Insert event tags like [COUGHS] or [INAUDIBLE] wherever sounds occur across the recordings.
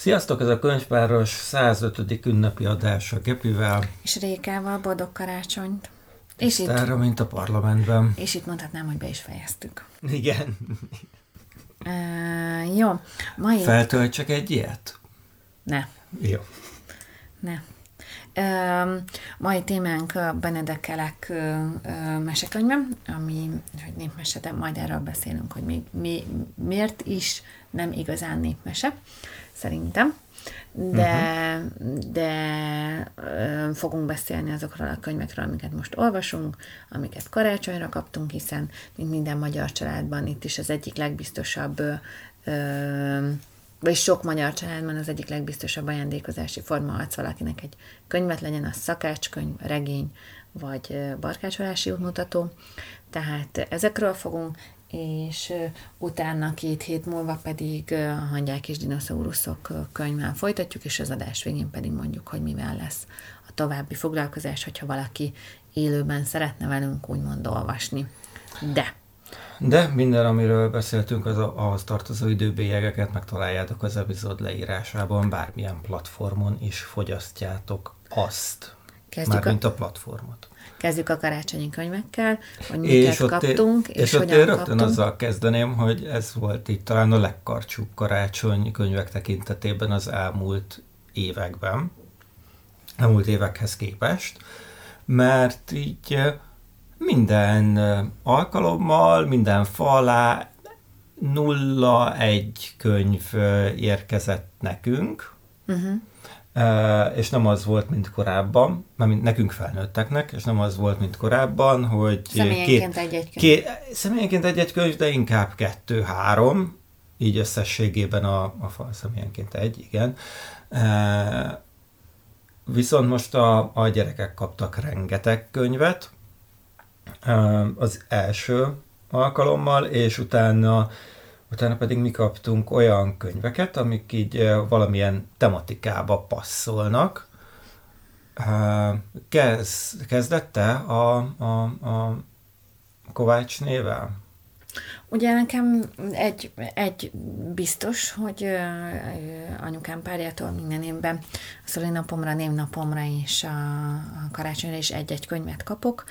Sziasztok, ez a könyvpáros 105. ünnepi adása Gepivel. És Rékával boldog karácsonyt. És itt, erre, mint a parlamentben. És itt mondhatnám, hogy be is fejeztük. Igen. Uh, jó. Mai... Feltöltsek egy ilyet? Ne. Jó. Ne. Uh, mai témánk Benedek Kelek uh, uh, mesekönyve, ami, hogy népmese, de majd erről beszélünk, hogy mi, mi, miért is nem igazán népmese, szerintem. De, uh-huh. de uh, fogunk beszélni azokról a könyvekről, amiket most olvasunk, amiket karácsonyra kaptunk, hiszen, mint minden magyar családban, itt is az egyik legbiztosabb uh, vagy sok magyar családban az egyik legbiztosabb ajándékozási forma az valakinek egy könyvet legyen, a szakácskönyv, regény, vagy barkácsolási útmutató. Tehát ezekről fogunk, és utána két hét múlva pedig a hangyák és dinoszauruszok könyván folytatjuk, és az adás végén pedig mondjuk, hogy mivel lesz a további foglalkozás, hogyha valaki élőben szeretne velünk úgymond olvasni. De de minden, amiről beszéltünk, az a, ahhoz tartozó időbélyegeket megtaláljátok az epizód leírásában, bármilyen platformon is fogyasztjátok azt. Kezdjük Mármint a, a platformot. Kezdjük a karácsonyi könyvekkel, hogy miket és kaptunk, és, és ott rögtön kaptunk. azzal kezdeném, hogy ez volt itt talán a legkarcsúbb karácsony könyvek tekintetében az elmúlt években, elmúlt évekhez képest, mert így minden alkalommal, minden fa alá nulla egy könyv érkezett nekünk, uh-huh. És nem az volt, mint korábban, mert nekünk felnőtteknek, és nem az volt, mint korábban, hogy személyenként egy-egy könyv. Két, személyenként egy-egy könyv, de inkább kettő-három, így összességében a, a fa személyenként egy, igen. Viszont most a, a gyerekek kaptak rengeteg könyvet, az első alkalommal, és utána, utána pedig mi kaptunk olyan könyveket, amik így valamilyen tematikába passzolnak. Kezd, kezdette a, a, a Kovács nével? Ugye nekem egy, egy biztos, hogy anyukám párjától minden évben a szülinapomra, névnapomra és a, a karácsonyra is egy-egy könyvet kapok.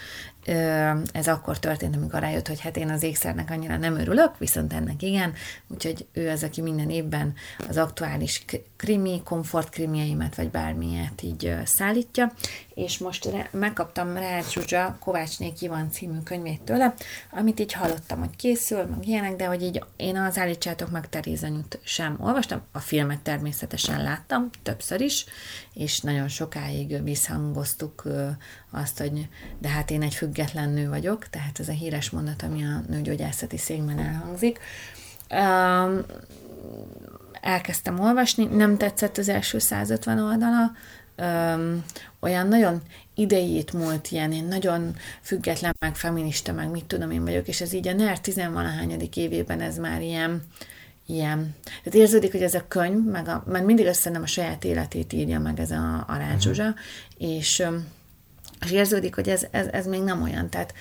Ez akkor történt, amikor rájött, hogy hát én az ékszernek annyira nem örülök, viszont ennek igen, úgyhogy ő az, aki minden évben az aktuális krimi, komfortkrimieimet, vagy bármilyet így szállítja, és most megkaptam Rácz Zsuzsa Kovácsné Kivan című könyvét tőle, amit így hallottam, hogy készül, meg ilyenek, de hogy így én az Állítsátok meg Terézanyút sem olvastam, a filmet természetesen láttam, többször is, és nagyon sokáig visszhangoztuk azt, hogy de hát én egy független nő vagyok, tehát ez a híres mondat, ami a nőgyógyászati székben elhangzik. Um, elkezdtem olvasni, nem tetszett az első 150 oldala, um, olyan nagyon idejét múlt ilyen, én nagyon független, meg feminista, meg mit tudom én vagyok, és ez így a NER tizenvalahányadik évében ez már ilyen, ilyen. Tehát érződik, hogy ez a könyv, meg a, mert mindig össze a saját életét írja meg ez a, a Rácsuzsa, uh-huh. és, és érződik, hogy ez, ez, ez még nem olyan. Tehát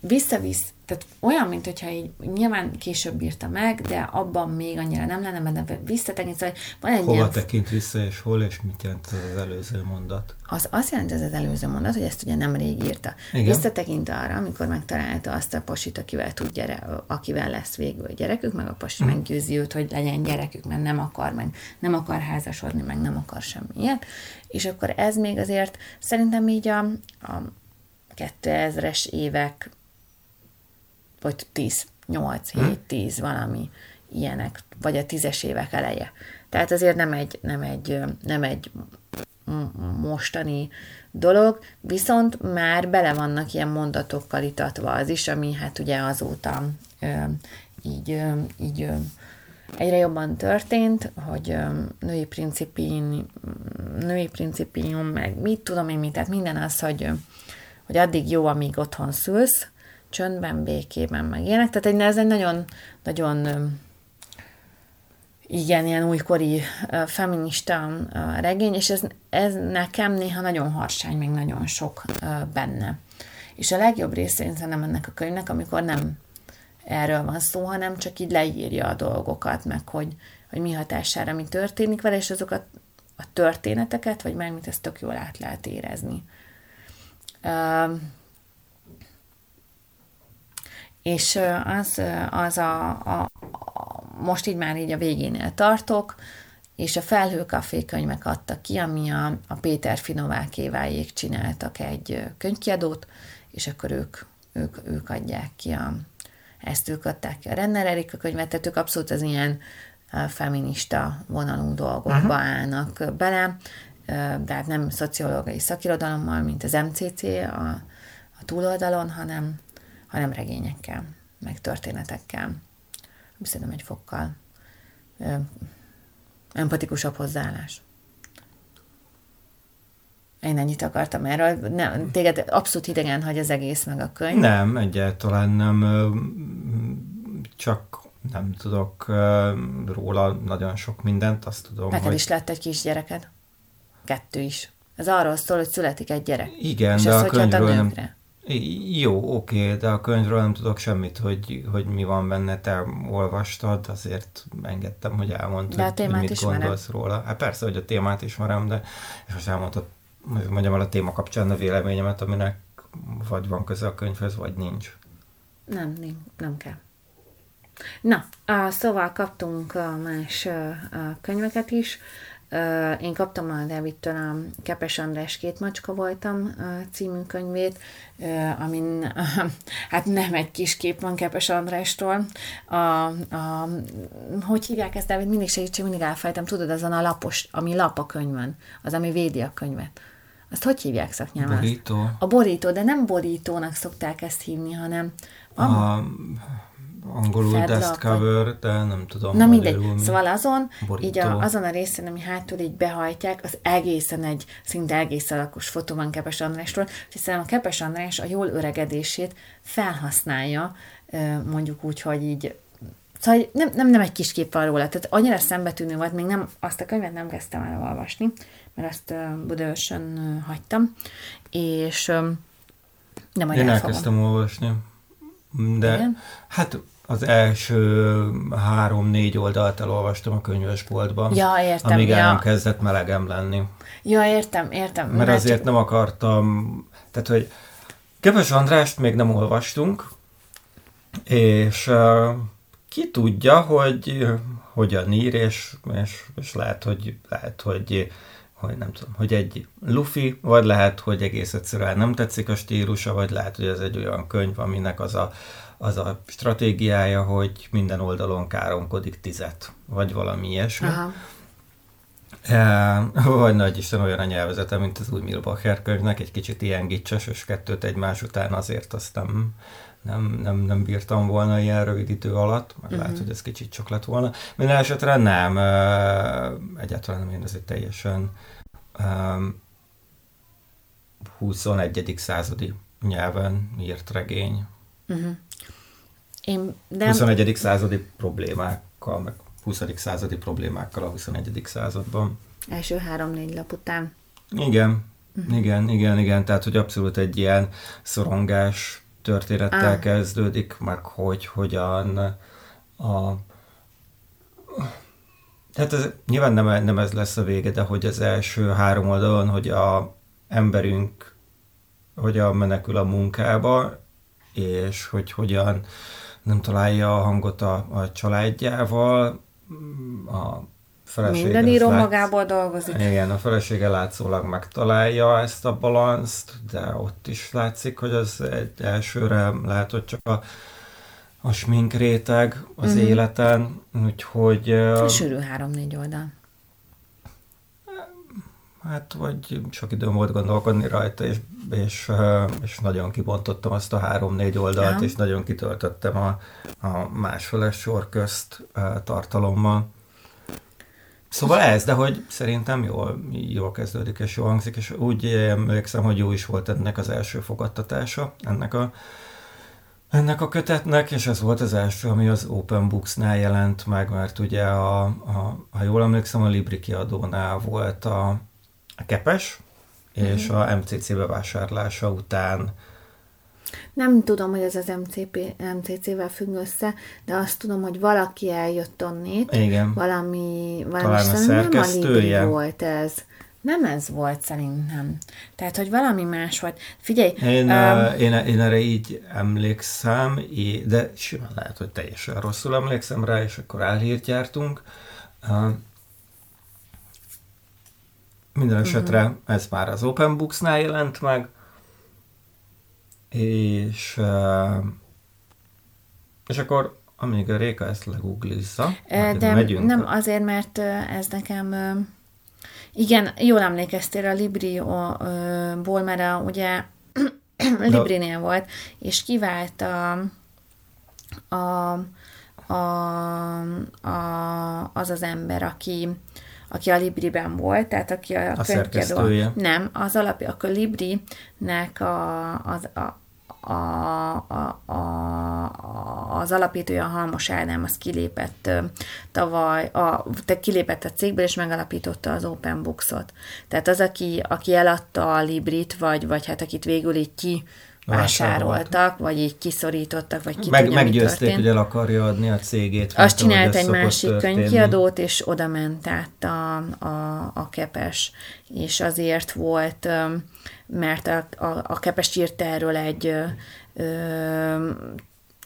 visszavisz, tehát olyan, mint hogyha így nyilván később írta meg, de abban még annyira nem lenne, mert visszatekint, szóval van egy Hova ilyen... tekint vissza, és hol, és mit jelent az előző mondat? Az azt jelenti, ez az előző mondat, hogy ezt ugye nem rég írta. Igen? Visszatekint arra, amikor megtalálta azt a pasit, akivel tud gyere, akivel lesz végül a gyerekük, meg a pasi hmm. meggyőzi őt, hogy legyen gyerekük, mert nem akar, meg nem akar házasodni, meg nem akar semmiért. És akkor ez még azért szerintem így a, a 2000-es évek vagy 10, 8, 7, 10, valami ilyenek, vagy a tízes évek eleje. Tehát azért nem egy, nem egy, nem egy mostani dolog, viszont már bele vannak ilyen mondatokkal itatva az is, ami hát ugye azóta ö, így, ö, így ö, egyre jobban történt, hogy ö, női principin, női principium, meg mit tudom én mit, tehát minden az, hogy, hogy addig jó, amíg otthon szülsz, csöndben, békében, meg ilyenek. Tehát egy, ez egy nagyon, nagyon igen, ilyen újkori feminista regény, és ez, ez nekem néha nagyon harsány, még nagyon sok benne. És a legjobb része én szerintem ennek a könyvnek, amikor nem erről van szó, hanem csak így leírja a dolgokat, meg hogy, hogy mi hatására mi történik vele, és azokat a történeteket, vagy mármint ezt tök jól át lehet érezni. És az, az a, a, a, most így már így a végénél tartok, és a Felhőkafé könyvek adtak ki, ami a, a Péter Finovákévájék csináltak egy könyvkiadót, és akkor ők, ők, ők adják ki a, ezt ők adták ki a Renner Erika könyvet, tehát ők abszolút az ilyen feminista vonalú dolgokba uh-huh. állnak bele, de hát nem szociológiai szakirodalommal, mint az MCC a, a túloldalon, hanem, hanem regényekkel, meg történetekkel. Szerintem egy fokkal empatikusabb hozzáállás. Én ennyit akartam erről. Nem, téged abszolút idegen hagy az egész meg a könyv. Nem, egyáltalán nem. Csak nem tudok róla nagyon sok mindent, azt tudom, Neked hogy... is lett egy kisgyereked? Kettő is. Ez arról szól, hogy születik egy gyerek. Igen, És de a könyvről nem... Jó, oké, de a könyvről nem tudok semmit, hogy, hogy mi van benne, te olvastad, azért engedtem, hogy elmondtad, de a témát hogy mit ismerem. gondolsz róla. Hát persze, hogy a témát ismerem, de és most elmondtad, mondjam el a téma kapcsán a véleményemet, aminek vagy van köze a könyvhöz, vagy nincs. Nem, nem, nem kell. Na, szóval kaptunk más könyveket is. Én kaptam a Davidtől a Kepes András Két Macska voltam című könyvét, amin [LAUGHS] hát nem egy kis kép van Kepes Andrástól. A, a, hogy hívják ezt, David? Mindig segítség, mindig elfejtem. Tudod, azon a lapos, ami lap a könyvön, az, ami védi a könyvet. Azt hogy hívják szaknyelven? Borító. A borító, de nem borítónak szokták ezt hívni, hanem... A, angolul desk cover, de nem tudom. Na mindegy, mi. szóval azon, borító. így a, azon a részen, ami hátul így behajtják, az egészen egy szinte egész alakos fotó van Kepes Andrásról, hiszen a Kepes András a jól öregedését felhasználja, mondjuk úgy, hogy így Szóval nem, nem, nem egy kis kép van róla, tehát annyira szembetűnő volt, még nem, azt a könyvet nem kezdtem el olvasni, mert azt uh, Budaörsön uh, hagytam, és um, nem Én elkezdtem olvasni, de Igen? hát az első három-négy oldalt elolvastam a könyvesboltban. Ja, értem. Amíg ja. el nem kezdett melegem lenni. Ja, értem, értem. Mert, Mert azért nem akartam, tehát hogy Kevés Andrást még nem olvastunk, és uh, ki tudja, hogy hogyan ír, és, és, és lehet, hogy, lehet, hogy hogy nem tudom, hogy egy lufi, vagy lehet, hogy egész egyszerűen nem tetszik a stílusa, vagy lehet, hogy ez egy olyan könyv, aminek az a, az a stratégiája, hogy minden oldalon káromkodik tizet, vagy valami ilyesmi. Aha. E, vagy nagy Isten olyan a nyelvezete, mint az új Milbacher könyvnek, egy kicsit ilyen gicses, és kettőt egymás után azért azt nem, nem, nem, nem bírtam volna ilyen rövid idő alatt, mert uh-huh. lehet, hogy ez kicsit csak lett volna. Minden esetre nem, egyáltalán nem én, ez egy teljesen um, 21. századi nyelven írt regény. Uh-huh. Én, de... 21. századi problémákkal, meg 20. századi problémákkal a 21. században. Első három-négy lap után. Igen, uh-huh. igen, igen, igen, tehát hogy abszolút egy ilyen szorongás történettel ah. kezdődik, meg hogy hogyan a tehát ez, nyilván nem, nem ez lesz a vége, de hogy az első három oldalon, hogy a emberünk hogyan menekül a munkába, és hogy hogyan nem találja a hangot a, a családjával, a felesége... Minden író látsz... magából dolgozik. Igen, a felesége látszólag megtalálja ezt a balanszt, de ott is látszik, hogy az egy elsőre lehet, hogy csak a, a smink réteg az uh-huh. életen, úgyhogy... Uh, Sűrű három-négy oldal. Hát, vagy sok időm volt gondolkodni rajta, és, és, és nagyon kibontottam azt a három-négy oldalt, ja. és nagyon kitöltöttem a, a másfeles sor közt tartalommal. Szóval ez, de hogy szerintem jól, jól kezdődik és jól hangzik, és úgy emlékszem, hogy jó is volt ennek az első fogadtatása, ennek a, ennek a kötetnek, és ez volt az első, ami az Open Books-nál jelent meg, mert ugye, a, a, ha jól emlékszem, a Libri kiadónál volt a, a Kepes, és mm-hmm. a MCC bevásárlása után Nem tudom, hogy ez az MCP, MCC-vel függ össze, de azt tudom, hogy valaki eljött onnét. Igen. Valami, valami Talán a szerkesztője. nem volt ez. Nem ez volt szerintem. Tehát, hogy valami más volt. Figyelj! Én, um, én, én erre így emlékszem, de simán lehet, hogy teljesen rosszul emlékszem rá, és akkor álhírt jártunk. Uh, minden esetre uh-huh. ez már az Open Books-nál jelent meg, és, és akkor amíg a Réka ezt legooglizza, de megyünk. nem azért, mert ez nekem igen, jól emlékeztél a Libri-ból, mert a, ugye Librinél volt, és kivált a, a, a, a, az az ember, aki, aki a Libriben volt, tehát aki a, a könyvkiadó. Nem, az alapja, akkor Librinek a, az, a, a, a, a, az alapítója Halmos Ádám, az kilépett tavaly, a, te kilépett a cégből, és megalapította az Open Books-ot. Tehát az, aki, aki eladta a Librit, vagy, vagy hát akit végül így ki vásároltak, vagy így kiszorítottak, vagy ki Meg, tudja, Meggyőzték, hogy el akarja adni a cégét. Azt csinált egy másik történni. könyvkiadót, és oda ment át a, a, a kepes, és azért volt, mert a, a, a kepes írt erről egy ö,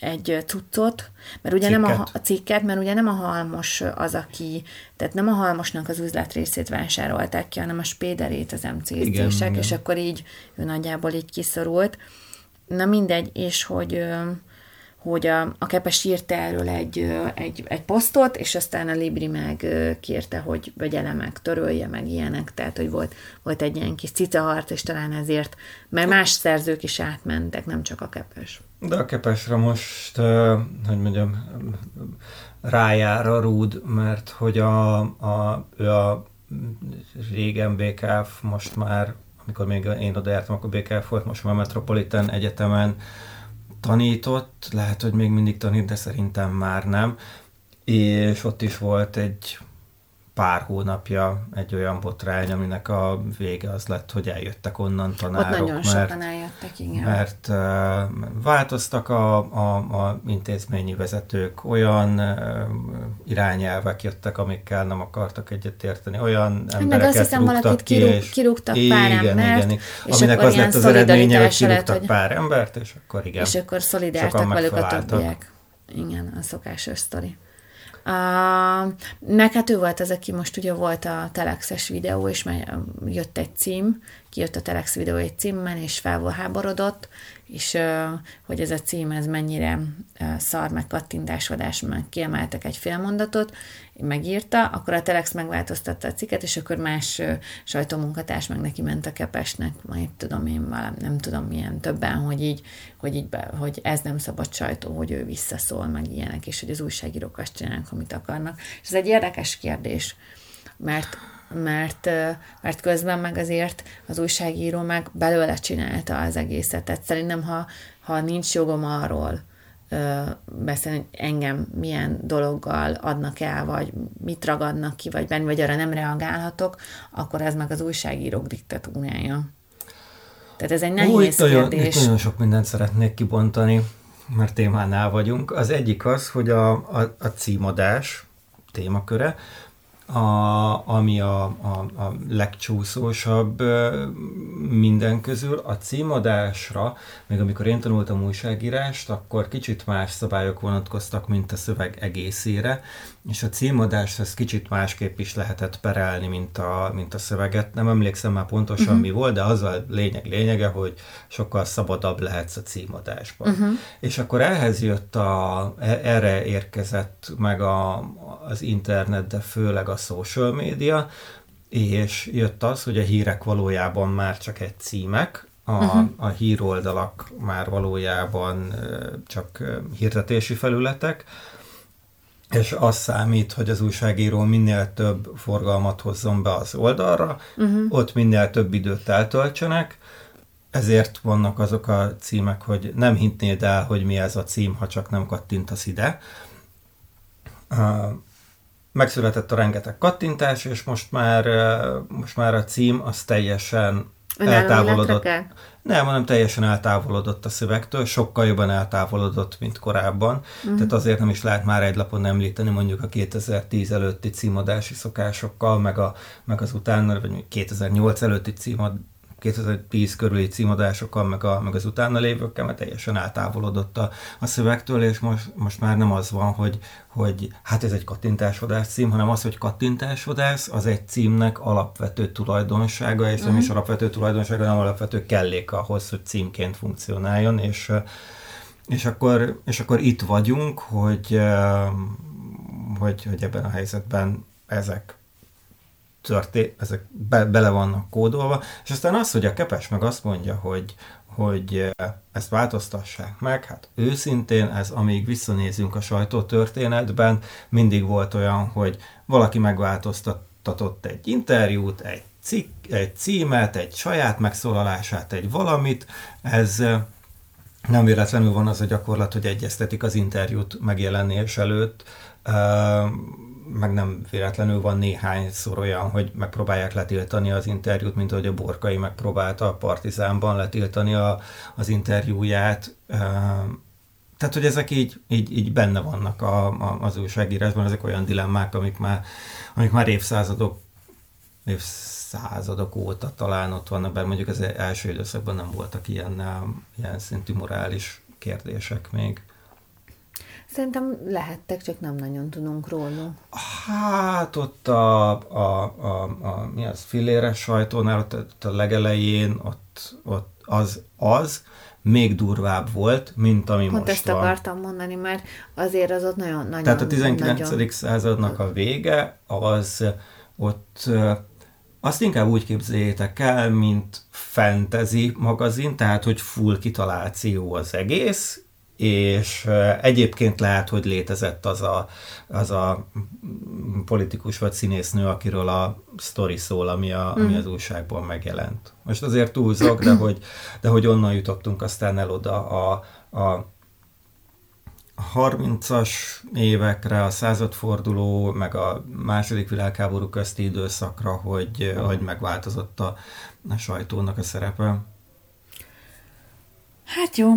egy cuccot, mert ugye cikket. nem a, a cikket, mert ugye nem a halmos az, aki, tehát nem a halmosnak az üzletrészét vásárolták ki, hanem a spéderét az MCC-sek, és akkor így ő nagyjából így kiszorult. Na mindegy, és hogy hogy a, a Kepes írta erről egy, egy, egy posztot, és aztán a Libri meg kérte, hogy vegye meg, törölje meg ilyenek, tehát hogy volt, volt egy ilyen kis cicaharc, és talán ezért, mert más szerzők is átmentek, nem csak a Kepes. De a Kepesre most, hogy mondjam, rájár a rúd, mert hogy a, a, ő a régen BKF most már amikor még én oda jártam, akkor BKF volt, most már Metropolitan Egyetemen tanított, lehet, hogy még mindig tanít, de szerintem már nem. És ott is volt egy pár hónapja egy olyan botrány, aminek a vége az lett, hogy eljöttek onnan tanárok. Ott nagyon mert, sokan eljöttek, igen. Mert uh, változtak a, a, a intézményi vezetők, olyan uh, irányelvek jöttek, amikkel nem akartak egyetérteni, olyan hát embereket azt hiszem, ki, kirúg, és kirúgtak igen, pár embert, igen, és aminek az lett az eredménye, hogy kirúgtak lett, hogy... pár embert, és akkor igen. És akkor szolidáltak velük a többiek. Igen, a szokásos sztori. Uh, meg hát ő volt az, aki most ugye volt a Telexes videó, és már jött egy cím, kijött a Telex videó egy címmel, és fel háborodott, és hogy ez a cím ez mennyire szar, meg kattintásodás, meg kiemeltek egy félmondatot, megírta, akkor a Telex megváltoztatta a cikket, és akkor más sajtómunkatárs meg neki ment a kepesnek, majd tudom én valami, nem tudom milyen többen, hogy így, hogy, így be, hogy ez nem szabad sajtó, hogy ő visszaszól, meg ilyenek, és hogy az újságírók azt csinálnak, amit akarnak. És ez egy érdekes kérdés, mert mert, mert közben meg azért az újságíró meg belőle csinálta az egészet. Tehát szerintem, ha, ha nincs jogom arról beszélni, hogy engem milyen dologgal adnak el, vagy mit ragadnak ki, vagy benni, vagy arra nem reagálhatok, akkor ez meg az újságírók diktatúrája. Tehát ez egy nehéz Ó, itt nagyon, kérdés. Itt nagyon sok mindent szeretnék kibontani, mert témánál vagyunk. Az egyik az, hogy a, a, a címadás témaköre, a, ami a, a, a legcsúszósabb minden közül. A címadásra, még amikor én tanultam újságírást, akkor kicsit más szabályok vonatkoztak, mint a szöveg egészére, és a címadáshoz kicsit másképp is lehetett perelni, mint a, mint a szöveget. Nem emlékszem már pontosan uh-huh. mi volt, de az a lényeg lényege, hogy sokkal szabadabb lehetsz a címadásban. Uh-huh. És akkor ehhez jött a, e, erre érkezett meg a, az internet, de főleg a social media, és jött az, hogy a hírek valójában már csak egy címek, a, uh-huh. a híroldalak már valójában csak hirdetési felületek, és az számít, hogy az újságíró minél több forgalmat hozzon be az oldalra, uh-huh. ott minél több időt eltöltsenek, ezért vannak azok a címek, hogy nem hintnéd el, hogy mi ez a cím, ha csak nem kattintasz ide. Megszületett a rengeteg kattintás, és most már, most már a cím az teljesen eltávolodott. Nem, hanem teljesen eltávolodott a szövegtől, sokkal jobban eltávolodott, mint korábban. Uh-huh. Tehát azért nem is lehet már egy lapon említeni mondjuk a 2010 előtti címadási szokásokkal, meg, a, meg az utána, vagy 2008 előtti címad, 2010 körüli címadásokkal, meg, a, meg az utána lévőkkel, mert teljesen eltávolodott a, a szövegtől, és most, most már nem az van, hogy, hogy hát ez egy kattintásvadász cím, hanem az, hogy kattintásvadász, az egy címnek alapvető tulajdonsága, és uh-huh. nem mhm. is alapvető tulajdonsága, hanem alapvető kellék ahhoz, hogy címként funkcionáljon, és, és, akkor, és akkor itt vagyunk, hogy, hogy, hogy ebben a helyzetben ezek történ, ezek be, bele vannak kódolva, és aztán az, hogy a kepes meg azt mondja, hogy, hogy ezt változtassák meg, hát őszintén ez, amíg visszanézünk a sajtótörténetben, mindig volt olyan, hogy valaki megváltoztatott egy interjút, egy, cikk, egy címet, egy saját megszólalását, egy valamit, ez nem véletlenül van az a gyakorlat, hogy egyeztetik az interjút megjelenés előtt, meg nem véletlenül van néhány szor olyan, hogy megpróbálják letiltani az interjút, mint ahogy a Borkai megpróbálta a Partizánban letiltani a, az interjúját. Tehát, hogy ezek így, így, így benne vannak a, a, az újságírásban, ezek olyan dilemmák, amik már, amik már évszázadok, évszázadok óta talán ott vannak, bár mondjuk az első időszakban nem voltak ilyen, ilyen szintű morális kérdések még. Szerintem lehettek, csak nem nagyon tudunk róla. Hát ott a, a, a, a mi az, filéres sajtónál, ott, ott a legelején, ott, ott az, az még durvább volt, mint ami Pont most ezt van. akartam mondani, mert azért az ott nagyon nagyon Tehát a 19. Nagyon... századnak a vége, az ott azt inkább úgy képzeljétek el, mint fantasy magazin, tehát hogy full kitaláció az egész, és egyébként lehet, hogy létezett az a, az a politikus vagy színésznő, akiről a sztori szól, ami, a, ami mhm. az újságban megjelent. Most azért túlzok, de hogy, de hogy onnan jutottunk aztán el oda a, a 30-as évekre, a századforduló, meg a második világháború közti időszakra, hogy, hogy megváltozott a, a sajtónak a szerepe. Hát jó,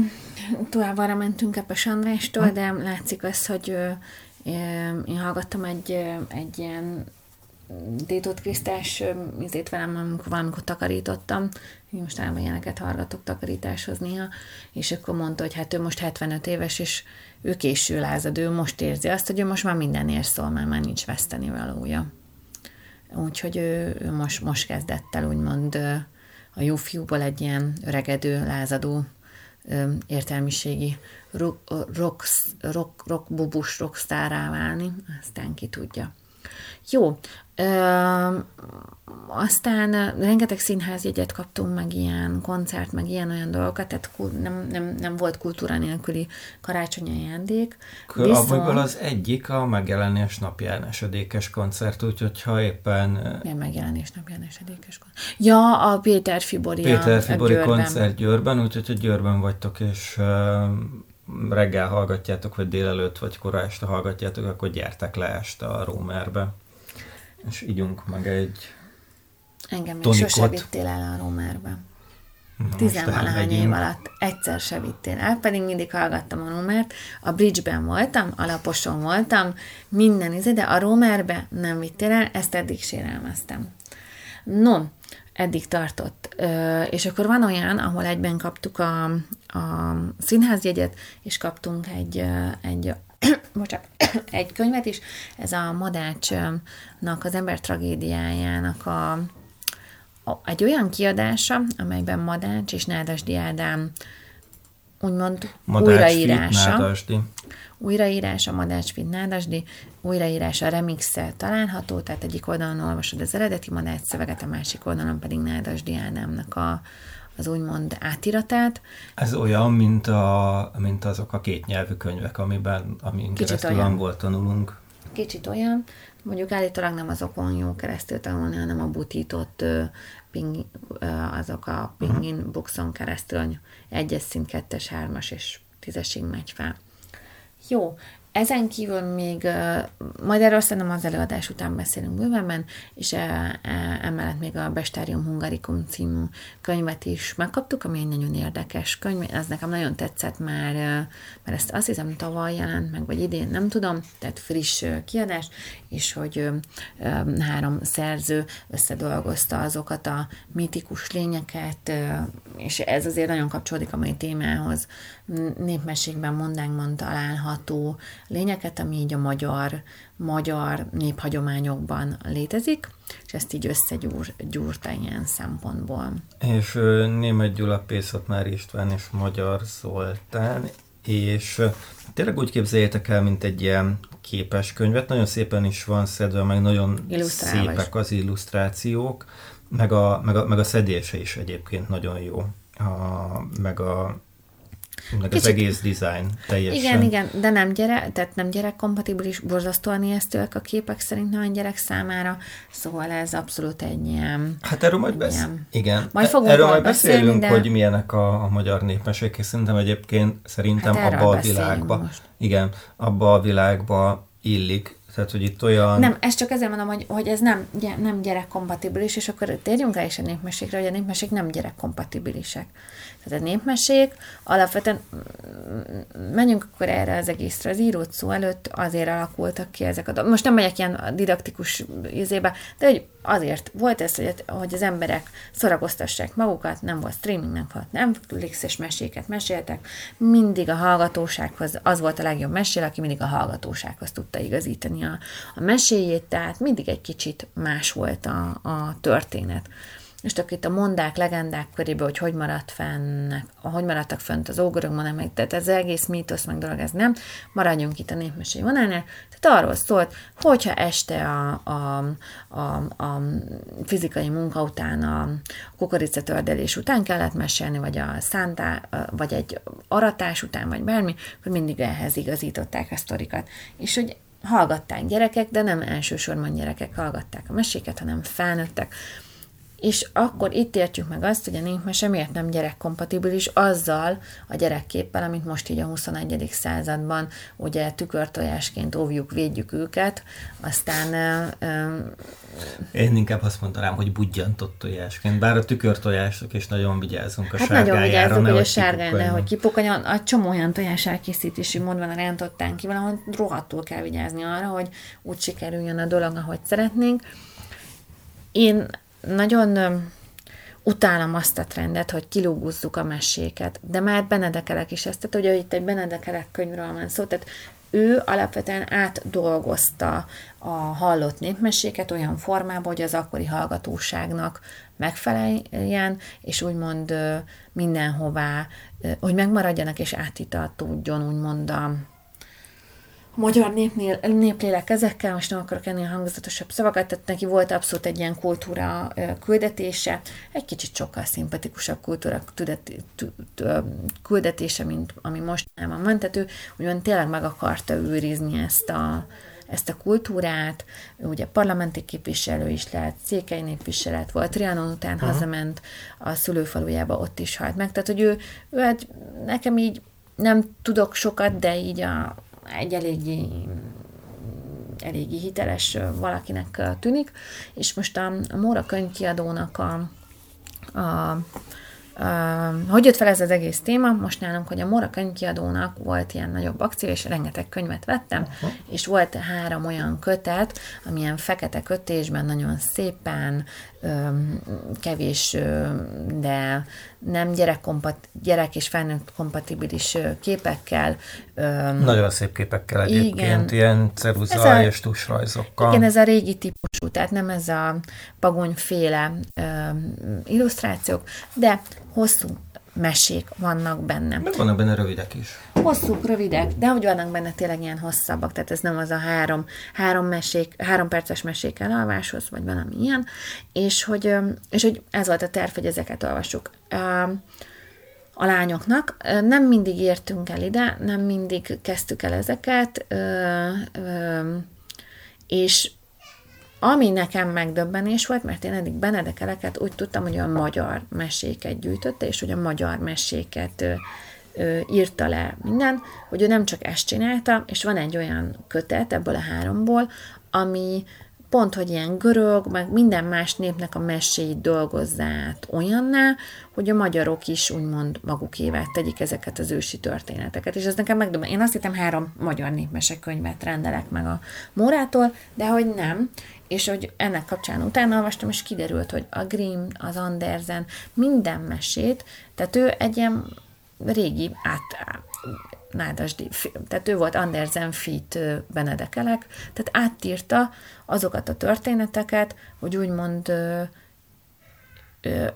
tovább arra mentünk Epes Andrástól, hm. de látszik az, hogy én hallgattam egy, egy ilyen Détot Krisztás izét velem, amikor valamikor takarítottam, én mostanában ilyeneket hallgatok takarításhoz néha, és akkor mondta, hogy hát ő most 75 éves, és ő késő lázad, ő most érzi azt, hogy ő most már mindenért szól, mert már nincs veszteni valója. Úgyhogy ő, ő most, most kezdett el úgymond a jó fiúból egy ilyen öregedő, lázadó értelmiségi rock, rock, rock, rock bubus rockstárá válni, aztán ki tudja. Jó, Ö, aztán rengeteg színházjegyet kaptunk, meg ilyen koncert, meg ilyen-olyan dolgokat, tehát nem, nem, nem volt kultúra nélküli karácsonyi ajándék. Viszont... Abból az egyik a megjelenés napján esedékes koncert, úgyhogy ha éppen... Milyen megjelenés napján esedékes koncert? Ja, a Péter Fibori Péter Fibori a koncert Győrben, úgyhogy hogy Győrben vagytok, és reggel hallgatjátok, vagy délelőtt, vagy kora este hallgatjátok, akkor gyertek le este a Rómerbe és ígyunk meg egy Engem még tonikot. sose vittél el a Romerbe. Tizenvalahány év alatt egyszer se vittél el, pedig mindig hallgattam a Romert. A Bridge-ben voltam, alaposon voltam, minden izé, de a Romerbe nem vittél el, ezt eddig sérelmeztem. No, eddig tartott. És akkor van olyan, ahol egyben kaptuk a, a színházjegyet, és kaptunk egy, egy [COUGHS] bocsánat, [COUGHS] egy könyvet is, ez a Madácsnak az ember tragédiájának a, a, egy olyan kiadása, amelyben Madács és Nádasdi Ádám úgymond Madács újraírása. Nádasdi. Újraírása Madács Fit Nádasdi, újraírása remixel található, tehát egyik oldalon olvasod az eredeti Madács szöveget, a másik oldalon pedig Nádasdi Ádámnak a, az úgymond átiratát. Ez olyan, mint, a, mint azok a két nyelvű könyvek, amiben, amin Kicsit keresztül olyan. angol tanulunk. Kicsit olyan, mondjuk állítólag nem azokon jó keresztül tanulni, hanem a butított ping, azok a pingin uh-huh. boxon keresztül egyes szint, kettes, hármas és tízesig megy fel. Jó, ezen kívül még, majd erről szerintem az előadás után beszélünk bővenben, és emellett még a Bestárium Hungaricum című könyvet is megkaptuk, ami egy nagyon érdekes könyv, ez nekem nagyon tetszett már, mert ezt azt hiszem tavaly jelent meg, vagy idén, nem tudom, tehát friss kiadás, és hogy három szerző összedolgozta azokat a mitikus lényeket, és ez azért nagyon kapcsolódik a mai témához, népmeségben mondánkban található lényeket, ami így a magyar, magyar néphagyományokban létezik, és ezt így összegyúrta ilyen szempontból. És német Gyula, Pészat már István és Magyar Zoltán, és tényleg úgy képzeljétek el, mint egy ilyen képes könyvet, nagyon szépen is van szedve, meg nagyon szépek az illusztrációk, meg a, meg, a, meg a szedése is egyébként nagyon jó. A, meg a meg Kicsit, az egész design teljesen. Igen, igen, de nem gyere, tehát nem gyerekkompatibilis, borzasztóan ijesztőek a képek szerint a gyerek számára, szóval ez abszolút egy ilyen... Hát erről majd beszélünk. Igen. Majd fogunk erről majd beszélünk, beszélni, de... hogy milyenek a, a magyar népmesék, és szerintem egyébként szerintem hát abba a világba, most. igen, abba a világba illik tehát, hogy itt olyan... Nem, ez csak ezért mondom, hogy, hogy ez nem, nem gyerekkompatibilis, és akkor térjünk rá is a népmesékre, hogy a népmesék nem gyerekkompatibilisek. Tehát a népmesék alapvetően menjünk akkor erre az egészre. Az írót szó előtt azért alakultak ki ezek a dolgok. Most nem megyek ilyen didaktikus izébe, de hogy azért volt ez, hogy, hogy az emberek szorakoztassák magukat, nem volt streaming, nem volt Netflix-es meséket meséltek, mindig a hallgatósághoz, az volt a legjobb mesél, aki mindig a hallgatósághoz tudta igazítani a, a meséjét, tehát mindig egy kicsit más volt a, a történet és akkor itt a mondák, legendák körében, hogy hogy maradt fenn, hogy maradtak fönt az ógörög mondák, tehát ez egész mítosz, meg dolog, ez nem. Maradjunk itt a népmesei vonalnál. Tehát arról szólt, hogyha este a, a, a, a fizikai munka után, a kukoricatördelés után kellett mesélni, vagy a szántá, vagy egy aratás után, vagy bármi, hogy mindig ehhez igazították a sztorikat. És hogy hallgatták gyerekek, de nem elsősorban gyerekek hallgatták a meséket, hanem felnőttek és akkor itt értjük meg azt, hogy a népmese miért nem gyerekkompatibilis azzal a gyerekképpel, amit most így a 21. században ugye tükörtojásként óvjuk, védjük őket, aztán... Én inkább azt mondanám, hogy budjantott tojásként, bár a tükörtojások is nagyon vigyázunk a hát sárgájára. nagyon vigyázunk, hogy a sárgájára, nehogy kipukadjon. A csomó olyan tojás elkészítési mód van a rántottán ki, valahol rohadtul kell vigyázni arra, hogy úgy sikerüljön a dolog, ahogy szeretnénk. Én nagyon utálom azt a trendet, hogy kilúguzzuk a meséket, de már Benedekelek is ezt, tehát ugye itt egy Benedekelek könyvről van szó, tehát ő alapvetően átdolgozta a hallott népmeséket olyan formában, hogy az akkori hallgatóságnak megfeleljen, és úgymond mindenhová, hogy megmaradjanak és átitatódjon úgymond a, magyar népnél, néplélek ezekkel, most nem akarok ennél hangzatosabb szavakat, tehát neki volt abszolút egy ilyen kultúra küldetése, egy kicsit sokkal szimpatikusabb kultúra küldetése, mint ami most van van, tehát ő úgymond tényleg meg akarta őrizni ezt a, ezt a kultúrát, ő ugye parlamenti képviselő is lehet, székely népviselet volt, Trianon után uh-huh. hazament a szülőfalujába, ott is halt meg, tehát hogy ő, ő hát nekem így nem tudok sokat, de így a, egy eléggé eléggé hiteles valakinek tűnik, és most a, a Móra könyvkiadónak a, a Uh, hogy jött fel ez az egész téma? Most nálunk, hogy a Mora könyvkiadónak volt ilyen nagyobb akció, és rengeteg könyvet vettem, uh-huh. és volt három olyan kötet, amilyen fekete kötésben nagyon szépen, kevés, de nem gyerekkompat, gyerek és felnőtt kompatibilis képekkel. Nagyon szép képekkel egyébként, igen, ilyen ceruza és tusrajzokkal. Igen, ez a régi típusú, tehát nem ez a pagonyféle illusztrációk, de hosszú mesék vannak benne. Meg vannak benne rövidek is. Hosszúk, rövidek, de hogy vannak benne tényleg ilyen hosszabbak, tehát ez nem az a három, három, mesék, három perces mesék elalváshoz, vagy valami ilyen, és hogy, és hogy ez volt a terv, hogy ezeket olvassuk. A lányoknak nem mindig értünk el ide, nem mindig kezdtük el ezeket, és ami nekem megdöbbenés volt, mert én eddig Benedekeleket úgy tudtam, hogy a magyar meséket gyűjtötte, és hogy a magyar meséket ö, ö, írta le minden, hogy ő nem csak ezt csinálta, és van egy olyan kötet ebből a háromból, ami pont, hogy ilyen görög, meg minden más népnek a meséit dolgozza át olyanná, hogy a magyarok is úgymond magukévá tegyik ezeket az ősi történeteket. És ez nekem megdobban. Én azt hittem három magyar népmesekönyvet rendelek meg a Mórától, de hogy nem. És hogy ennek kapcsán utána olvastam, és kiderült, hogy a Grimm, az Andersen, minden mesét, tehát ő egy ilyen régi át, Nádasdi, tehát ő volt Andersen Fit Benedekelek, tehát átírta azokat a történeteket, hogy úgymond ö, ö,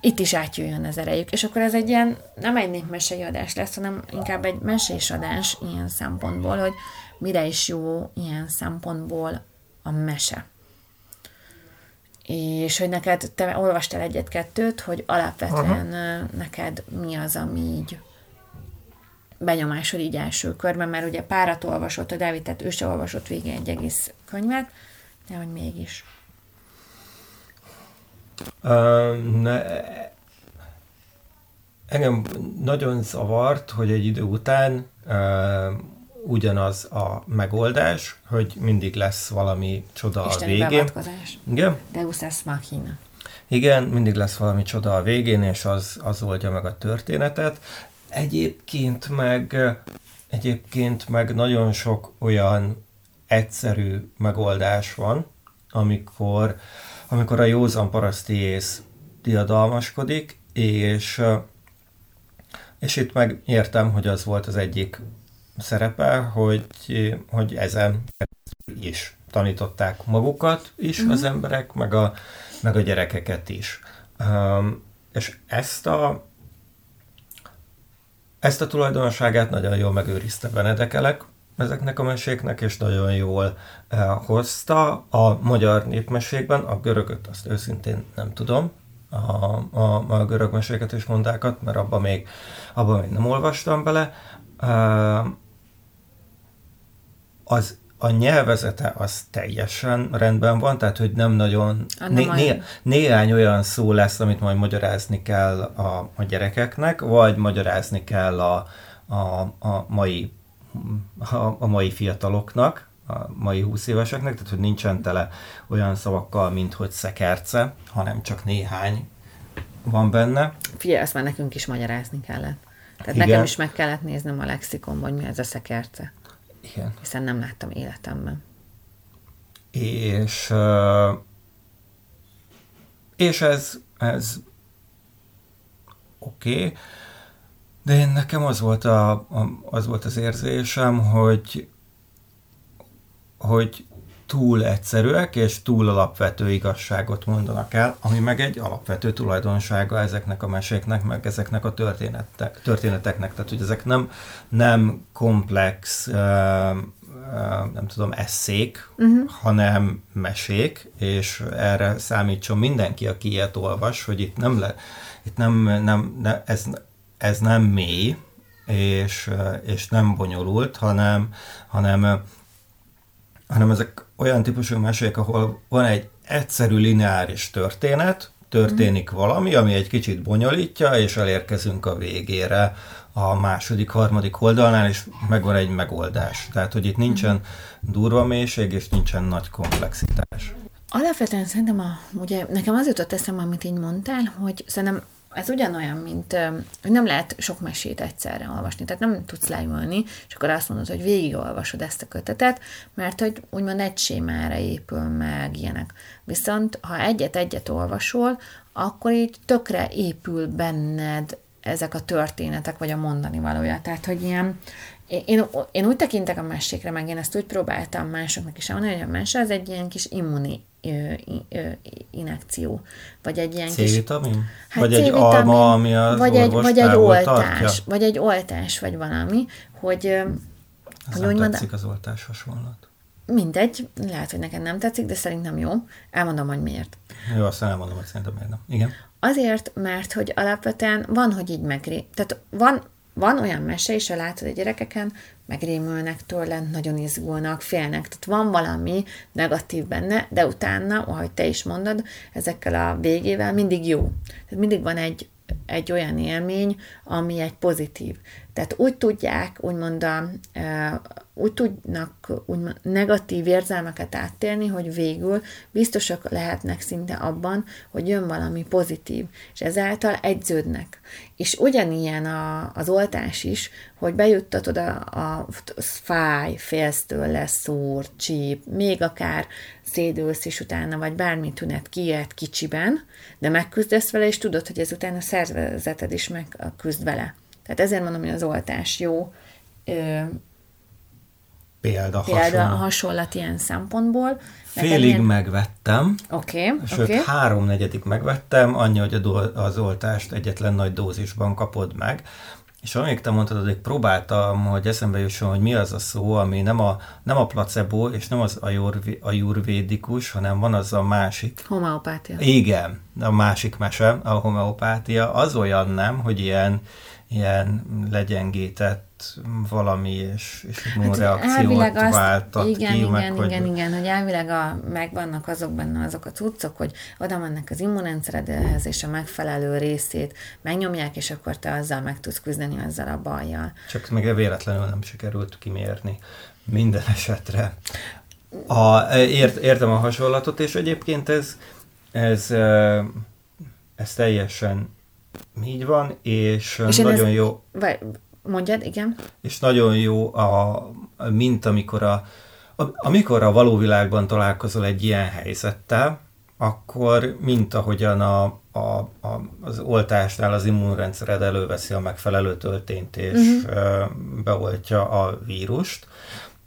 itt is átjöjjön az erejük. És akkor ez egy ilyen, nem egy népmesei adás lesz, hanem inkább egy mesés adás ilyen szempontból, hogy mire is jó ilyen szempontból a mese. És hogy neked, te olvastál egyet-kettőt, hogy alapvetően Aha. neked mi az, ami így benyomásod így első körben, mert ugye párat olvasott a Dávid, tehát ő se olvasott végig egy egész könyvet, de hogy mégis. Uh, ne, engem nagyon zavart, hogy egy idő után uh, ugyanaz a megoldás, hogy mindig lesz valami csoda Isteni a végén. Igen. Deus ex machina. Igen, mindig lesz valami csoda a végén, és az, az oldja meg a történetet. Egyébként meg, egyébként meg nagyon sok olyan egyszerű megoldás van, amikor, amikor a józan paraszti ész diadalmaskodik, és, és itt meg értem, hogy az volt az egyik szerepe, hogy, hogy ezen is tanították magukat is mm-hmm. az emberek, meg a, meg a gyerekeket is. Um, és ezt a ezt a tulajdonságát nagyon jól megőrizte Benedekelek ezeknek a meséknek, és nagyon jól eh, hozta a magyar népmesékben, a görögöt azt őszintén nem tudom, a, a, a görög meséket és mondákat, mert abban még, abba még nem olvastam bele. Eh, az a nyelvezete az teljesen rendben van, tehát hogy nem nagyon, né, né, néhány olyan szó lesz, amit majd magyarázni kell a, a gyerekeknek, vagy magyarázni kell a, a, a mai a, a mai fiataloknak, a mai 20 éveseknek, tehát hogy nincsen tele olyan szavakkal, mint hogy szekerce, hanem csak néhány van benne. Figyelj, ezt már nekünk is magyarázni kellett. Tehát Igen. nekem is meg kellett néznem a lexikonban, hogy mi ez a szekerce. Igen. Hiszen nem láttam életemben. És, és ez, ez oké, okay. de én nekem az volt, a, az volt az érzésem, hogy hogy túl egyszerűek és túl alapvető igazságot mondanak el, ami meg egy alapvető tulajdonsága ezeknek a meséknek, meg ezeknek a történetek, történeteknek. Tehát, hogy ezek nem, nem komplex, nem tudom, eszék, uh-huh. hanem mesék, és erre számítson mindenki, aki ilyet olvas, hogy itt nem, le, itt nem, nem, ne, ez, ez nem mély, és, és nem bonyolult, hanem, hanem, hanem ezek olyan típusú mesék, ahol van egy egyszerű lineáris történet, történik mm. valami, ami egy kicsit bonyolítja, és elérkezünk a végére a második, harmadik oldalnál, és megvan egy megoldás. Tehát, hogy itt nincsen durva mélység, és nincsen nagy komplexitás. Alapvetően szerintem, a, ugye nekem az jutott eszembe, amit így mondtál, hogy szerintem ez ugyanolyan, mint hogy nem lehet sok mesét egyszerre olvasni, tehát nem tudsz leülni, és akkor azt mondod, hogy végigolvasod ezt a kötetet, mert hogy úgymond egy sémára épül meg ilyenek. Viszont ha egyet-egyet olvasol, akkor így tökre épül benned ezek a történetek, vagy a mondani valója. Tehát, hogy ilyen, én, én úgy tekintek a mesékre, meg én ezt úgy próbáltam másoknak is elmondani, hogy a mese az egy ilyen kis immuni inekció, vagy egy ilyen C-vitamin? kis... Hát vagy egy alma, ami az vagy egy, vagy egy oltás, tartja? vagy egy oltás, vagy valami, hogy... Ez hogy nem tetszik mond, az oltás hasonlat. Mindegy, lehet, hogy neked nem tetszik, de szerintem jó. Elmondom, hogy miért. Jó, aztán elmondom, hogy szerintem miért nem. Igen. Azért, mert hogy alapvetően van, hogy így megré... Tehát van, van olyan mese is, ha látod a gyerekeken, megrémülnek tőle, nagyon izgulnak, félnek. Tehát van valami negatív benne, de utána, ahogy te is mondod, ezekkel a végével mindig jó. Tehát mindig van egy, egy olyan élmény, ami egy pozitív. Tehát úgy tudják, úgymond a, úgy tudnak úgymond negatív érzelmeket áttérni, hogy végül biztosak lehetnek szinte abban, hogy jön valami pozitív, és ezáltal egyződnek. És ugyanilyen a, az oltás is, hogy bejuttatod a, a fáj, félsz tőle, szúr, csíp, még akár szédülsz is utána, vagy bármi tünet kijöhet kicsiben, de megküzdesz vele, és tudod, hogy ezután a szervezeted is megküzd vele. Tehát ezért mondom, hogy az oltás jó ö, példa, példa hasonlat. hasonlat ilyen szempontból. Félig ilyen... megvettem. Okay, Sőt, okay. háromnegyedik megvettem, annyi, hogy az oltást egyetlen nagy dózisban kapod meg. És amíg te mondtad, hogy próbáltam, hogy eszembe jusson, hogy mi az a szó, ami nem a, nem a placebo, és nem az ajurvédikus, hanem van az a másik. Homeopátia. Igen, a másik mese, a homeopátia. Az olyan nem, hogy ilyen ilyen legyengített valami, és, és immunreakciót hát azt, váltat igen, ki. Igen, meg, igen, hogy... igen, igen, hogy elvileg a, megvannak azok benne azok a cuccok, hogy oda mennek az immunrendszeredhez, és a megfelelő részét megnyomják, és akkor te azzal meg tudsz küzdeni azzal a bajjal. Csak meg véletlenül nem sikerült kimérni minden [LAUGHS] esetre. A, ért, értem a hasonlatot, és egyébként ez, ez, ez teljesen így van, és, és nagyon ez, jó... Vagy, mondjad, igen. És nagyon jó, a, mint amikor a, a, amikor a való világban találkozol egy ilyen helyzettel, akkor mint ahogyan a, a, a, az oltásnál az immunrendszered előveszi a megfelelő töltényt és uh-huh. beoltja a vírust,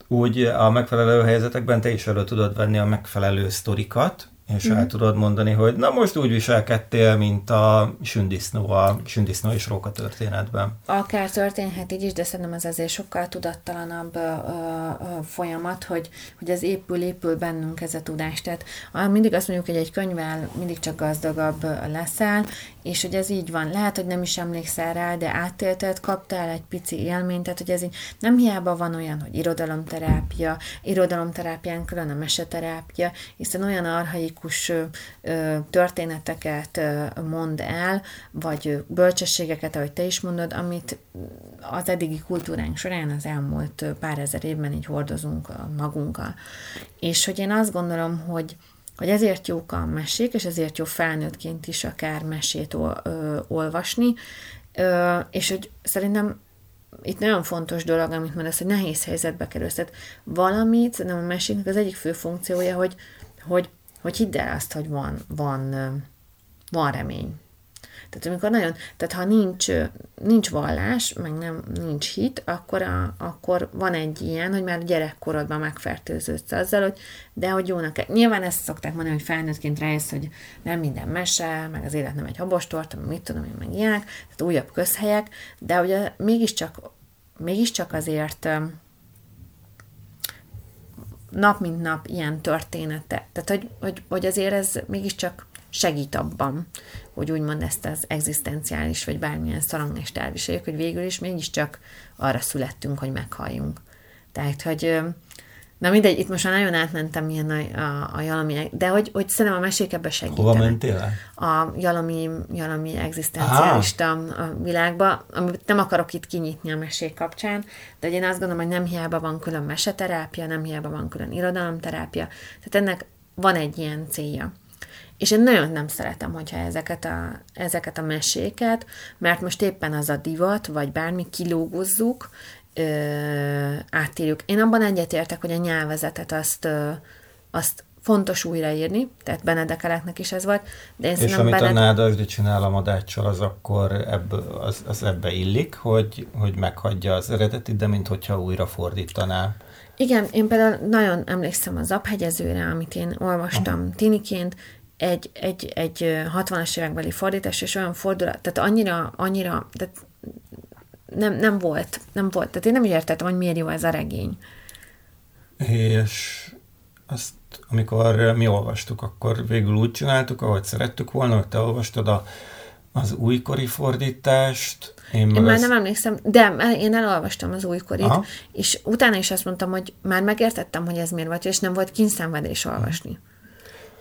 úgy a megfelelő helyzetekben te is elő tudod venni a megfelelő sztorikat, és mm. el tudod mondani, hogy na most úgy viselkedtél, mint a sündisznó, a sündisznó és róka történetben. Akár történhet így is, de szerintem ez azért sokkal tudattalanabb ö, ö, folyamat, hogy, hogy ez épül, épül bennünk ez a tudás. Tehát mindig azt mondjuk, hogy egy könyvvel mindig csak gazdagabb leszel, és hogy ez így van. Lehet, hogy nem is emlékszel rá, de átélted, kaptál egy pici élményt, tehát hogy ez így nem hiába van olyan, hogy irodalomterápia, irodalomterápián külön a meseterápia, hiszen olyan arhaikus történeteket mond el, vagy bölcsességeket, ahogy te is mondod, amit az eddigi kultúránk során az elmúlt pár ezer évben így hordozunk magunkkal. És hogy én azt gondolom, hogy hogy ezért jók a mesék, és ezért jó felnőttként is akár mesét ol, ö, olvasni, ö, és hogy szerintem itt nagyon fontos dolog, amit mondasz, hogy nehéz helyzetbe kerülsz. Tehát valamit, szerintem a meséknek az egyik fő funkciója, hogy, hogy, hogy hidd el azt, hogy van, van, van remény. Tehát amikor nagyon, tehát ha nincs, nincs vallás, meg nem nincs hit, akkor, a, akkor van egy ilyen, hogy már gyerekkorodban megfertőződsz azzal, hogy de hogy jónak. Nyilván ezt szokták mondani, hogy felnőttként rájössz, hogy nem minden mese, meg az élet nem egy habostort, meg mit tudom én, meg ilyenek, tehát újabb közhelyek, de ugye mégiscsak, mégiscsak azért nap mint nap ilyen története. Tehát, hogy, hogy, hogy azért ez mégiscsak segít abban, hogy úgymond ezt az egzisztenciális, vagy bármilyen szorongást elviseljük, hogy végül is mégiscsak arra születtünk, hogy meghalljunk. Tehát, hogy Na mindegy, itt most már nagyon átmentem ilyen a, a, a jalami, de hogy, hogy szerintem a mesék ebbe segítenek. Hova mentél A jalami, jalami egzisztenciálista a világba, amit nem akarok itt kinyitni a mesék kapcsán, de én azt gondolom, hogy nem hiába van külön meseterápia, nem hiába van külön irodalomterápia, tehát ennek van egy ilyen célja. És én nagyon nem szeretem, hogyha ezeket a, ezeket a meséket, mert most éppen az a divat, vagy bármi kilógozzuk, ö, átírjuk. Én abban egyetértek, hogy a nyelvezetet azt, ö, azt fontos újraírni, tehát Benedekeleknek is ez volt. De én és amit Bened... a Nádasdi csinál a madáccsal, az akkor ebből, az, az ebbe illik, hogy, hogy meghagyja az eredetit, de mint hogyha újra fordítaná. Igen, én például nagyon emlékszem az Aphegyezőre, amit én olvastam Aha. tiniként, egy, egy, egy 60-as évekbeli fordítás, és olyan fordulat, tehát annyira, annyira, tehát nem, nem volt, nem volt, tehát én nem értettem, hogy miért jó ez a regény. És azt, amikor mi olvastuk, akkor végül úgy csináltuk, ahogy szerettük volna, hogy te olvastad a, az újkori fordítást, én, én már ezt... nem emlékszem, de én elolvastam az újkorit, Aha. és utána is azt mondtam, hogy már megértettem, hogy ez miért volt, és nem volt kényszenvedés olvasni.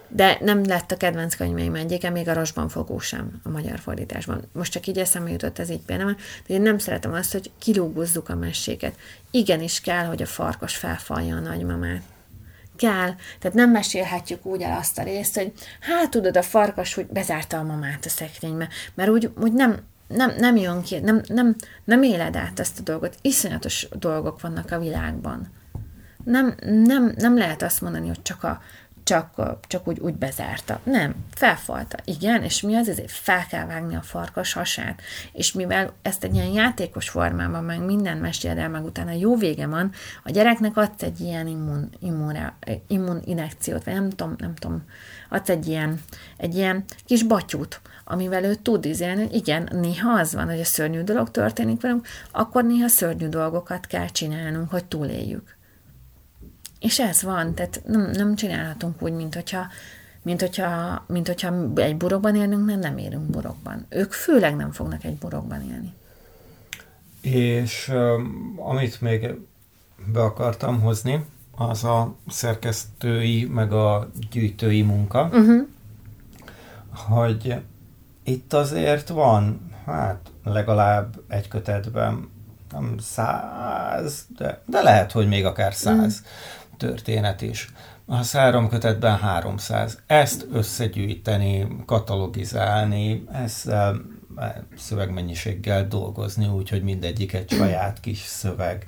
De nem lett a kedvenc könyveim egyike, még a Rosban fogó sem a magyar fordításban. Most csak így eszembe jutott ez így például, de én nem szeretem azt, hogy kilúgozzuk a meséket. Igenis kell, hogy a farkas felfalja a nagymamát. Kell. Tehát nem mesélhetjük úgy el azt a részt, hogy hát tudod, a farkas hogy bezárta a mamát a szekrénybe, mert úgy, úgy nem, nem, nem jön ki, nem, nem, nem éled át ezt a dolgot. Iszonyatos dolgok vannak a világban. Nem, nem, nem lehet azt mondani, hogy csak a, csak, csak úgy, úgy bezárta. Nem, felfalta. Igen, és mi az? Ezért fel kell vágni a farkas hasát. És mivel ezt egy ilyen játékos formában, meg minden mesél el, meg utána jó vége van, a gyereknek adsz egy ilyen immun, immun, immun inekciót, vagy nem tudom, nem tudom, adsz egy ilyen, egy ilyen kis batyút, amivel ő tud izélni, hogy igen, néha az van, hogy a szörnyű dolog történik velünk, akkor néha szörnyű dolgokat kell csinálnunk, hogy túléljük. És ez van, tehát nem, nem csinálhatunk úgy, mint hogyha, mint hogyha, mint hogyha egy burokban élnünk, mert nem élünk burokban. Ők főleg nem fognak egy burokban élni. És amit még be akartam hozni, az a szerkesztői, meg a gyűjtői munka, uh-huh. hogy itt azért van, hát legalább egy kötetben, nem száz, de, de lehet, hogy még akár száz. Uh-huh történet is. A három kötetben 300. Ezt összegyűjteni, katalogizálni, ezzel e, szövegmennyiséggel dolgozni, úgyhogy mindegyik egy saját kis szöveg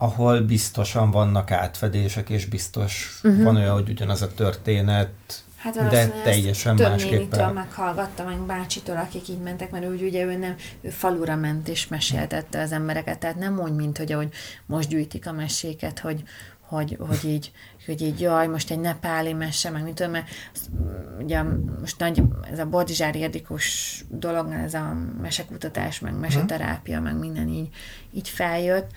ahol biztosan vannak átfedések, és biztos uh-huh. van olyan, hogy ugyanaz a történet, hát de teljesen több másképpen. meghallgatta meg bácsitól, akik így mentek, mert úgy ugye ő nem, ő falura ment és meséltette az embereket, tehát nem úgy, mint hogy ahogy most gyűjtik a meséket, hogy, hogy, hogy így, hogy így jaj, most egy nepáli mese, meg mit tudom, mert ugye most nagy, ez a Bodzsár érdikus dolog, ez a mesekutatás, meg meseterápia, meg minden így, így feljött,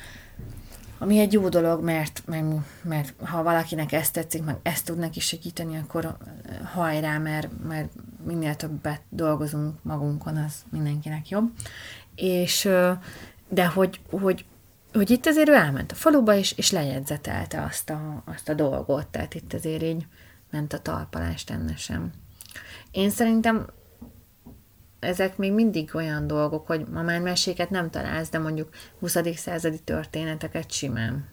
ami egy jó dolog, mert, mert, mert ha valakinek ezt tetszik, meg ezt tud neki segíteni, akkor hajrá, mert, mert minél többet dolgozunk magunkon, az mindenkinek jobb. És de hogy, hogy hogy itt azért ő elment a faluba, és, és lejegyzetelte azt a, azt a dolgot, tehát itt azért így ment a talpalást enne sem. Én szerintem ezek még mindig olyan dolgok, hogy ma már meséket nem találsz, de mondjuk 20. századi történeteket simán.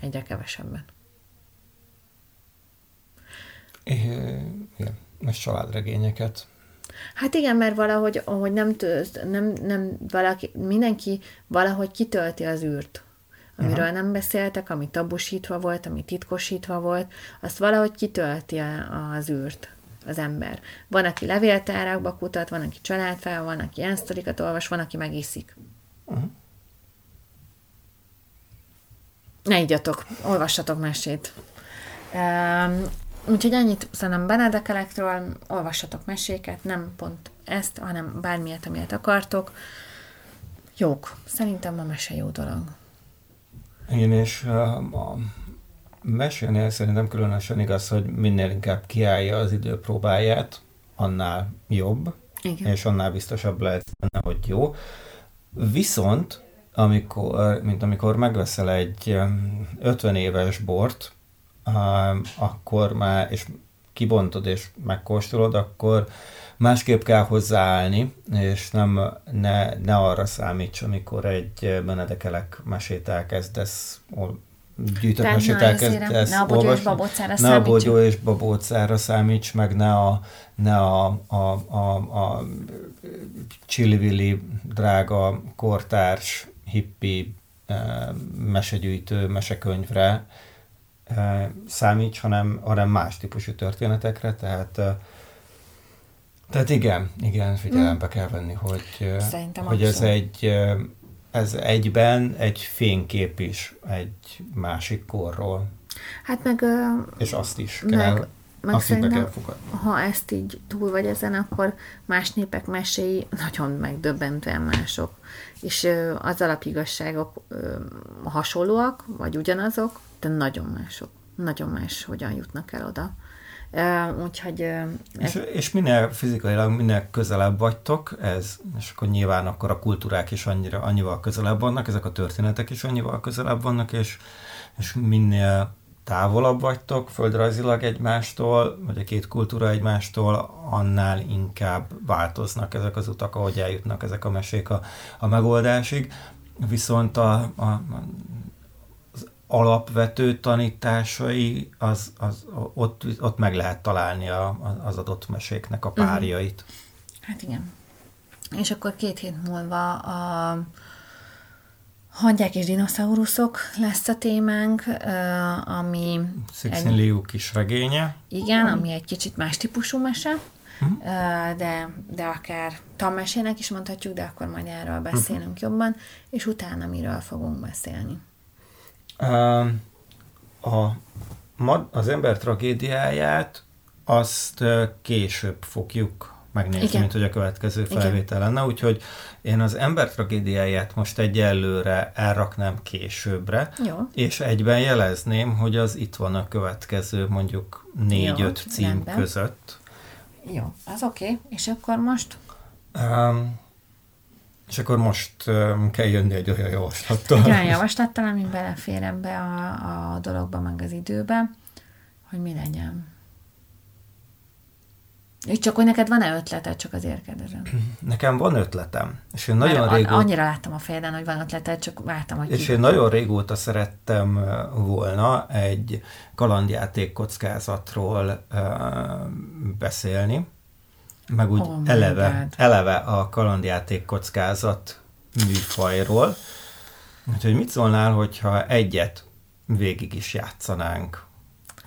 Egyre kevesebben. Igen, most családregényeket Hát igen, mert valahogy ahogy nem, tölt, nem, nem valaki, mindenki valahogy kitölti az űrt, amiről uh-huh. nem beszéltek, ami tabusítva volt, ami titkosítva volt, azt valahogy kitölti az űrt az ember. Van, aki levéltárakba kutat, van, aki családfával, van, aki ilyen sztorikat olvas, van, aki megiszik. Uh-huh. Ne igyatok, olvassatok mesét. Um, Úgyhogy ennyit szerintem Benedekelekről, olvassatok meséket, nem pont ezt, hanem bármilyet, amilyet akartok. Jók. Szerintem a mese jó dolog. Igen, és a mesénél szerintem különösen igaz, hogy minél inkább kiállja az időpróbáját, annál jobb, Igen. és annál biztosabb lehet benne, hogy jó. Viszont, amikor, mint amikor megveszel egy 50 éves bort, akkor már, és kibontod és megkóstolod, akkor másképp kell hozzáállni, és nem, ne, ne arra számíts, amikor egy Benedekelek mesét elkezdesz gyűjtött mesét elkezdesz ne a bogyó és babócára ne a bogyó és babócára számíts, meg ne a, ne a, a, a, a csillivili drága kortárs hippi mesegyűjtő mesekönyvre, számíts, hanem, hanem más típusú történetekre, tehát tehát igen, igen, figyelembe hmm. kell venni, hogy, Szerintem hogy ez egy ez egyben egy fénykép is egy másik korról. Hát meg... És azt is kell, meg, meg azt be kell fogadni. Ha ezt így túl vagy ezen, akkor más népek meséi nagyon megdöbbentően mások. És az alapigazságok hasonlóak, vagy ugyanazok, de nagyon mások. Nagyon más, hogyan jutnak el oda. Uh, úgyhogy... Uh, és, és minél fizikailag, minél közelebb vagytok, ez, és akkor nyilván akkor a kultúrák is annyira, annyival közelebb vannak, ezek a történetek is annyival közelebb vannak, és, és minél távolabb vagytok földrajzilag egymástól, vagy a két kultúra egymástól, annál inkább változnak ezek az utak, ahogy eljutnak ezek a mesék a, a megoldásig. Viszont a, a, alapvető tanításai, az, az, ott, ott meg lehet találni a, az adott meséknek a párjait. Uh-huh. Hát igen. És akkor két hét múlva a Hangyák és dinoszauruszok lesz a témánk, ami... Szixin Liu kis regénye. Igen, ami egy kicsit más típusú mese, uh-huh. de, de akár tanmesének is mondhatjuk, de akkor majd erről beszélünk uh-huh. jobban, és utána miről fogunk beszélni. A, az ember tragédiáját azt később fogjuk megnézni, Igen. mint hogy a következő felvétel lenne. Úgyhogy én az ember tragédiáját most egyelőre elraknám későbbre, Jó. és egyben jelezném, hogy az itt van a következő mondjuk négy-öt cím rendben. között. Jó, az oké. Okay. És akkor most? Um, és akkor most um, kell jönni egy olyan javaslattal. Egy olyan javaslattal, ami belefér ebbe a, a dologba, meg az időbe, hogy mi legyen. És csak hogy neked van-e ötleted, csak azért kérdezem. Nekem van ötletem. És én nagyon Mert régóta... Annyira láttam a fejeden, hogy van ötleted, csak vártam, hogy... És ki... én nagyon régóta szerettem volna egy kalandjáték kockázatról uh, beszélni, meg úgy oh eleve, eleve a kalandjáték kockázat műfajról. Úgyhogy mit szólnál, hogyha egyet végig is játszanánk?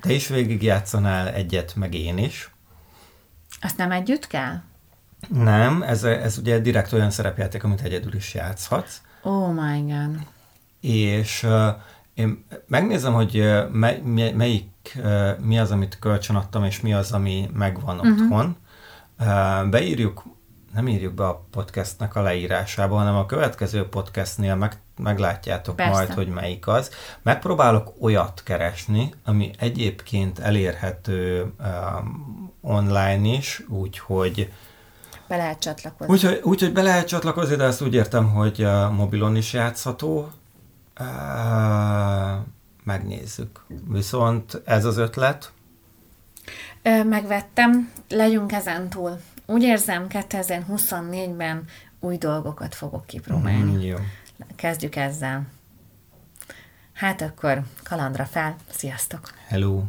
Te is végig játszanál egyet, meg én is. Azt nem együtt kell? Nem, ez, ez ugye direkt olyan szerepjáték, amit egyedül is játszhatsz. Oh my god. És uh, én megnézem, hogy mely, melyik, uh, mi az, amit kölcsön adtam, és mi az, ami megvan uh-huh. otthon. Uh, beírjuk, nem írjuk be a podcastnek a leírásába, hanem a következő podcastnél meg, meglátjátok Persze. majd, hogy melyik az. Megpróbálok olyat keresni, ami egyébként elérhető um, online is, úgyhogy be lehet csatlakozni. Úgyhogy, úgyhogy be lehet csatlakozni, de ezt úgy értem, hogy a mobilon is játszható. Megnézzük. Viszont ez az ötlet. Megvettem, legyünk ezen túl. Úgy érzem, 2024-ben új dolgokat fogok kipróbálni. Mm, jó. Kezdjük ezzel. Hát akkor kalandra fel. Sziasztok! Hello!